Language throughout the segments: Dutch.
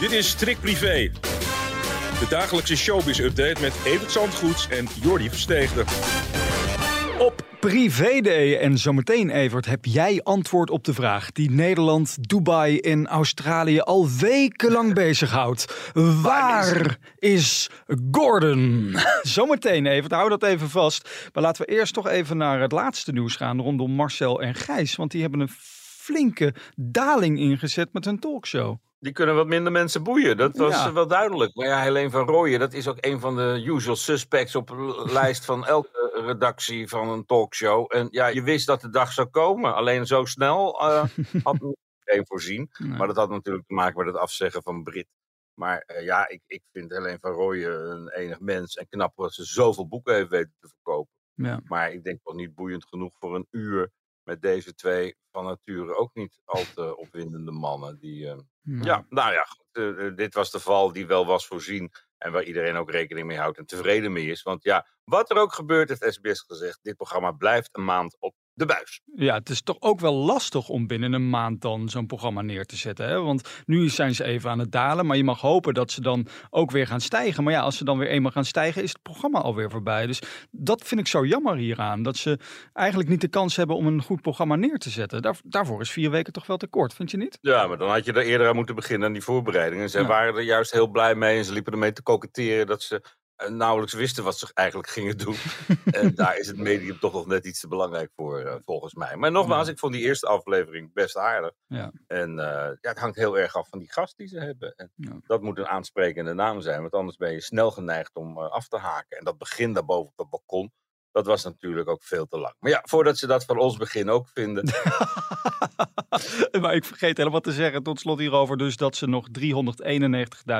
Dit is Strik Privé. De dagelijkse showbiz-update met Evert Zandgoeds en Jordi Versteegde. Op Privé Day en zometeen, Evert, heb jij antwoord op de vraag die Nederland, Dubai en Australië al wekenlang bezighoudt. Waar is Gordon? Zometeen, Evert, hou dat even vast. Maar laten we eerst toch even naar het laatste nieuws gaan rondom Marcel en Gijs. Want die hebben een flinke daling ingezet met hun talkshow. Die kunnen wat minder mensen boeien. Dat was Ja. wel duidelijk. Maar ja, Helene van Rooyen, dat is ook een van de usual suspects op de lijst van elke redactie van een talkshow. En ja, je wist dat de dag zou komen. Alleen zo snel eh, had iedereen voorzien. Nee. Maar dat had natuurlijk te maken met het afzeggen van Brit. Maar eh, ja, ik, ik vind Helene van Rooyen een enig mens. En knap dat ze zoveel boeken heeft weten te verkopen. Ja. Maar ik denk wel niet boeiend genoeg voor een uur met deze twee van nature ook niet al te opwindende mannen. Die, eh, ja, nou ja, goed, eh, eh, dit was de val die wel was voorzien. En waar iedereen ook rekening mee houdt en tevreden mee is. Want ja, wat er ook gebeurt, heeft SBS gezegd. Dit programma blijft een maand op de buis. Ja, het is toch ook wel lastig om binnen een maand dan zo'n programma neer te zetten. Hè? Want nu zijn ze even aan het dalen, maar je mag hopen dat ze dan ook weer gaan stijgen. Maar ja, als ze dan weer eenmaal gaan stijgen, is het programma alweer voorbij. Dus dat vind ik zo jammer hieraan. Dat ze eigenlijk niet de kans hebben om een goed programma neer te zetten. Daar, daarvoor is vier weken toch wel te kort, vind je niet? Ja, maar dan had je er eerder aan moeten beginnen aan die voorbereidingen. Ze Ja. waren er juist heel blij mee en ze liepen ermee te koketteren dat ze nauwelijks wisten wat ze eigenlijk gingen doen. en daar is het medium toch nog net iets te belangrijk voor, eh, volgens mij. Maar nogmaals, ik vond die eerste aflevering best aardig. Ja. En eh, ja, het hangt heel erg af van die gast die ze hebben. En Ja. dat moet een aansprekende naam zijn, want anders ben je snel geneigd om eh, af te haken. En dat begin daarboven op dat balkon, dat was natuurlijk ook veel te lang. Maar ja, voordat ze dat van ons begin ook vinden, maar ik vergeet helemaal te zeggen, tot slot hierover dus, dat ze nog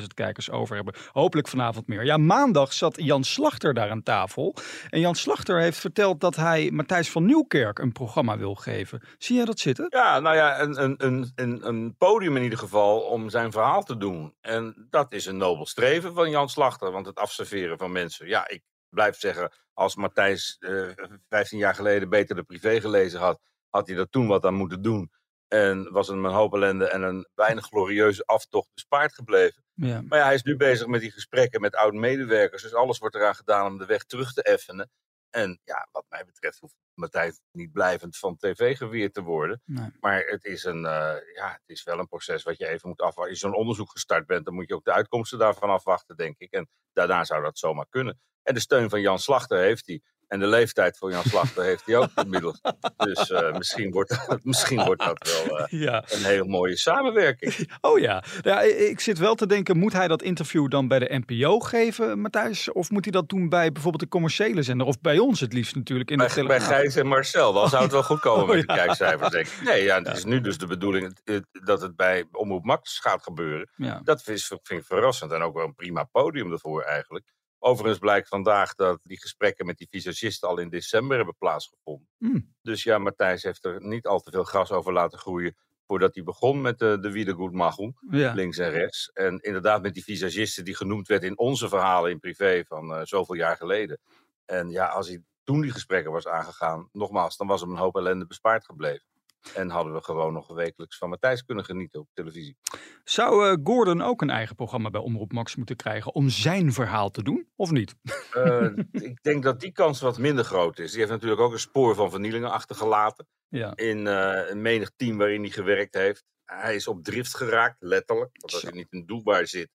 391.000 kijkers over hebben. Hopelijk vanavond meer. Ja, maandag zat Jan Slachter daar aan tafel. En Jan Slachter heeft verteld dat hij Matthijs van Nieuwkerk een programma wil geven. Zie jij dat zitten? Ja, nou ja, een, een, een, een, een podium in ieder geval om zijn verhaal te doen. En dat is een nobel streven van Jan Slachter. Want het afserveren van mensen. Ja, ik blijf zeggen, als Matthijs eh 15 jaar geleden beter de privé gelezen had, had hij er toen wat aan moeten doen. En was hem een hoop ellende en een weinig glorieuze aftocht bespaard gebleven. Ja. Maar ja, hij is nu bezig met die gesprekken met oud-medewerkers. Dus alles wordt eraan gedaan om de weg terug te effenen. En ja, wat mij betreft hoeft Matthijs niet blijvend van tv geweerd te worden. Nee. Maar het is, een, eh, ja, het is wel een proces wat je even moet afwachten. Als je zo'n onderzoek gestart bent, dan moet je ook de uitkomsten daarvan afwachten, denk ik. En daarna zou dat zomaar kunnen. En de steun van Jan Slachter heeft hij. En de leeftijd van Jan Slachter heeft hij ook inmiddels. Dus eh, misschien, wordt dat, misschien wordt dat wel eh, Ja. een hele mooie samenwerking. Oh ja. ja, ik zit wel te denken, moet hij dat interview dan bij de NPO geven, Matthijs? Of moet hij dat doen bij bijvoorbeeld de commerciële zender? Of bij ons het liefst natuurlijk in de Bij, bij? Gijs en Marcel, dan zou het wel goed komen Oh, met de ja. kijkcijfers, denk ik. Nee, ja, het is nu dus de bedoeling dat het bij Omroep Max gaat gebeuren. Dat is, vind ik verrassend en ook wel een prima podium ervoor eigenlijk. Overigens blijkt vandaag dat die gesprekken met die visagisten al in december hebben plaatsgevonden. Hmm. Dus ja, Matthijs heeft er niet al te veel gras over laten groeien voordat hij begon met de, de Wiedergutmachung, Ja. links en rechts. En inderdaad met die visagisten die genoemd werd in onze verhalen in privé van eh, zoveel jaar geleden. En ja, als hij toen die gesprekken was aangegaan, nogmaals, dan was hem een hoop ellende bespaard gebleven. En hadden we gewoon nog wekelijks van Matthijs kunnen genieten op televisie. Zou eh, Gordon ook een eigen programma bij Omroep Max moeten krijgen om zijn verhaal te doen? Of niet? Eh, ik denk dat die kans wat minder groot is. Die heeft natuurlijk ook een spoor van vernielingen achtergelaten. Ja. In eh, een menig team waarin hij gewerkt heeft. Hij is op drift geraakt, letterlijk. Want als Zo. hij niet in Dubai zit,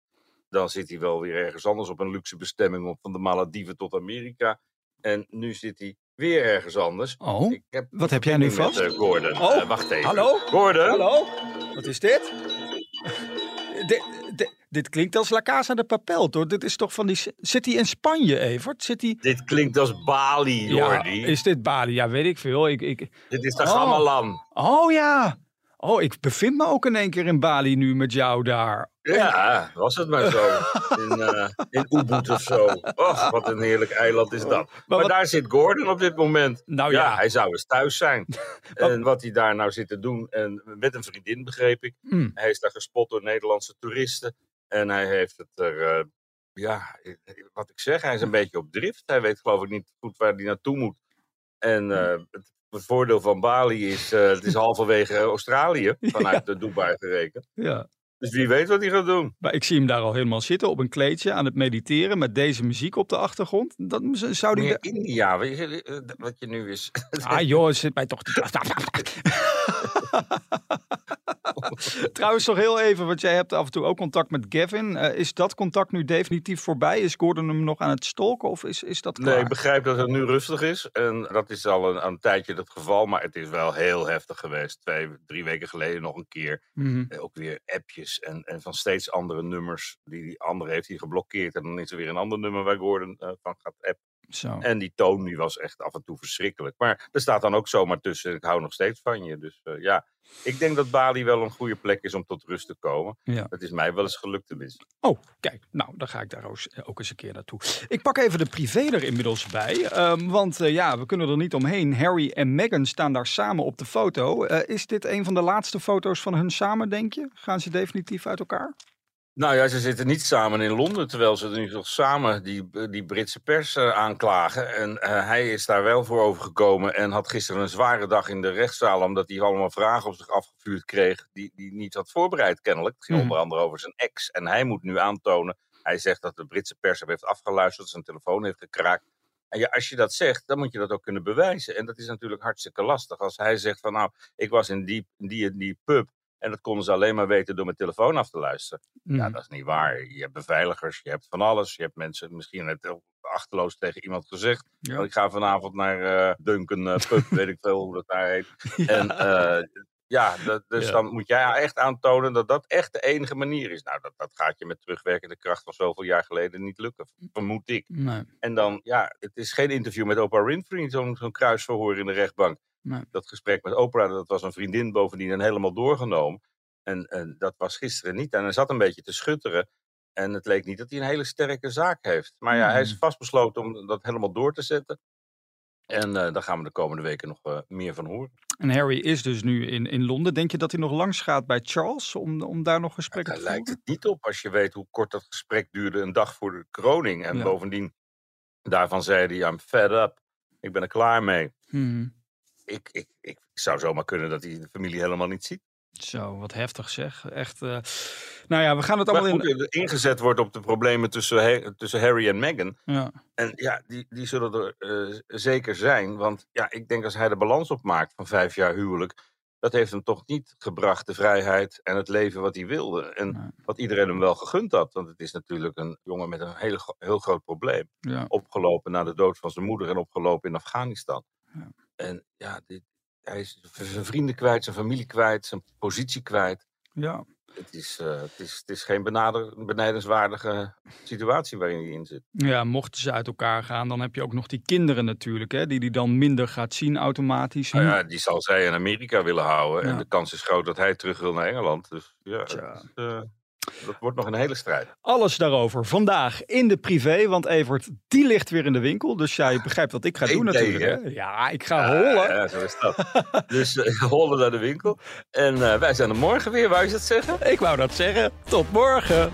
dan zit hij wel weer ergens anders op een luxe bestemming. Op van de Malediven tot Amerika. En nu zit hij weer ergens anders. Oh, Ik heb Wat heb jij nu vast? Met, eh, Gordon. Oh, Eh, wacht even. hallo? Gordon? hallo? Wat is dit? De- dit klinkt als La Casa de Papel, toch? Dit is toch van die... Zit hij in Spanje, Evert? Zit hij... Dit klinkt als Bali, Ja, Jordi. is dit Bali? Ja, weet ik veel. Ik, ik... Dit is de Oh. Oh ja. Oh, ik bevind me ook in één keer in Bali nu met jou daar. Ja, was het maar zo. In, in Ubud of zo. Och, wat een heerlijk eiland is dat. Maar, wat- daar zit Gordon op dit moment. Nou ja. hij zou eens thuis zijn. en wat hij daar nou zit te doen. En met een vriendin, begreep ik. Hmm. Hij is daar gespot door Nederlandse toeristen. En hij heeft het er... eh, ja, wat ik zeg, hij is een beetje op drift. Hij weet geloof ik niet goed waar hij naartoe moet. En eh, het, het voordeel van Bali is, eh, het is halverwege Australië, vanuit de Dubai gerekend. Ja. Dus wie weet wat hij gaat doen. Maar ik zie hem daar al helemaal zitten op een kleedje aan het mediteren met deze muziek op de achtergrond. Dan z- zou die... De- India, weet je, eh, wat je nu is. Ah joh, zit mij toch... Trouwens nog heel even, want jij hebt af en toe ook contact met Gavin. Eh, is dat contact nu definitief voorbij? Is Gordon hem nog aan het stalken of is, is dat klaar? Nee, ik begrijp dat het nu rustig is. En dat is al een, een tijdje het geval. Maar het is wel heel heftig geweest. Twee, drie weken geleden nog een keer. Mhm. Eh, Ook weer appjes en, en van steeds andere nummers. Die die andere heeft hij geblokkeerd. En dan is er weer een ander nummer waar Gordon eh, van gaat appen. Zo. En die toon die was echt af en toe verschrikkelijk. Maar er staat dan ook zomaar tussen. Ik hou nog steeds van je. Dus eh, ja, ik denk dat Bali wel een goede plek is om tot rust te komen. Ja. Dat is mij wel eens gelukt tenminste. Oh, kijk, nou, dan ga ik daar ook, ook eens een keer naartoe. Ik pak even de privé er inmiddels bij, ehm, want eh, ja, we kunnen er niet omheen. Harry en Meghan staan daar samen op de foto. Eh, is dit een van de laatste foto's van hun samen, denk je? Gaan ze definitief uit elkaar? Nou ja, ze zitten niet samen in Londen, terwijl ze nu toch samen die, die Britse pers eh, aanklagen. En eh, hij is daar wel voor overgekomen en had gisteren een zware dag in de rechtszaal, omdat hij allemaal vragen op zich afgevuurd kreeg die hij niet had voorbereid kennelijk. Het ging Mhm. onder andere over zijn ex en hij moet nu aantonen, hij zegt dat de Britse pers hem heeft afgeluisterd, zijn telefoon heeft gekraakt. En ja, als je dat zegt, dan moet je dat ook kunnen bewijzen. En dat is natuurlijk hartstikke lastig. Als hij zegt van nou, ik was in die, die, die pub en dat konden ze alleen maar weten door mijn telefoon af te luisteren. Ja, Mhm. dat is niet waar. Je hebt beveiligers, je hebt van alles. Je hebt mensen, misschien het achterloos tegen iemand gezegd. Ja. Ik ga vanavond naar eh Duncan eh, Pub, weet ik veel hoe dat daar heet. En eh, ja, dat, dus Ja. dan moet jij echt aantonen dat dat echt de enige manier is. Nou, dat, dat gaat je met terugwerkende kracht van zoveel jaar geleden niet lukken, vermoed ik. Nee. En dan, ja, het is geen interview met Oprah Winfrey, zo'n zo'n kruisverhoor in de rechtbank. Nee. Dat gesprek met Oprah, dat was een vriendin bovendien en helemaal doorgenomen. En, en dat was gisteren niet. En hij zat een beetje te schutteren. En het leek niet dat hij een hele sterke zaak heeft. Maar ja, hij is Hmm. vastbesloten om dat helemaal door te zetten. En eh, daar gaan we de komende weken nog eh, meer van horen. En Harry is dus nu in, in Londen. Denk je dat hij nog langs gaat bij Charles om, om daar nog gesprekken Daar te lijkt voeren? het niet op als je weet hoe kort dat gesprek duurde. Een dag voor de kroning. En Ja. bovendien, daarvan zei hij, I'm fed up. Ik ben er klaar mee. Mhm. Ik, ik, ik zou zomaar kunnen dat hij de familie helemaal niet ziet. Zo, wat heftig zeg. Echt. eh, Nou ja, we gaan het Maar allemaal goed, in. er ingezet wordt op de problemen tussen, tussen Harry en Meghan. Ja. En ja, die, die zullen er eh, zeker zijn. Want ja, ik denk als hij de balans opmaakt van vijf jaar huwelijk. Dat heeft hem toch niet gebracht, de vrijheid en het leven wat hij wilde. En Nee. wat iedereen hem wel gegund had. Want het is natuurlijk een jongen met een hele, heel groot probleem. Ja. Opgelopen na de dood van zijn moeder en opgelopen in Afghanistan. Ja. En ja, dit, hij is zijn vrienden kwijt, zijn familie kwijt, zijn positie kwijt. ja. Het is, eh, het is, het is geen benader, benijdenswaardige situatie waarin hij in zit. Ja, mochten ze uit elkaar gaan, dan heb je ook nog die kinderen natuurlijk, hè, die die dan minder gaat zien automatisch. Nou ja, die zal zij in Amerika willen houden. Ja. En de kans is groot dat hij terug wil naar Engeland. Dus ja, Tja. het is, eh, dat wordt nog een hele strijd. Alles daarover vandaag in de privé, want Evert, die ligt weer in de winkel. Dus ja, je begrijpt wat ik ga doen Idee, natuurlijk. Hè? Ja, ik ga Ja, hollen. Ja, zo is dat. dus uh, hollen naar de winkel. En eh, wij zijn er morgen weer, wou je dat zeggen? Ik wou dat zeggen. Tot morgen.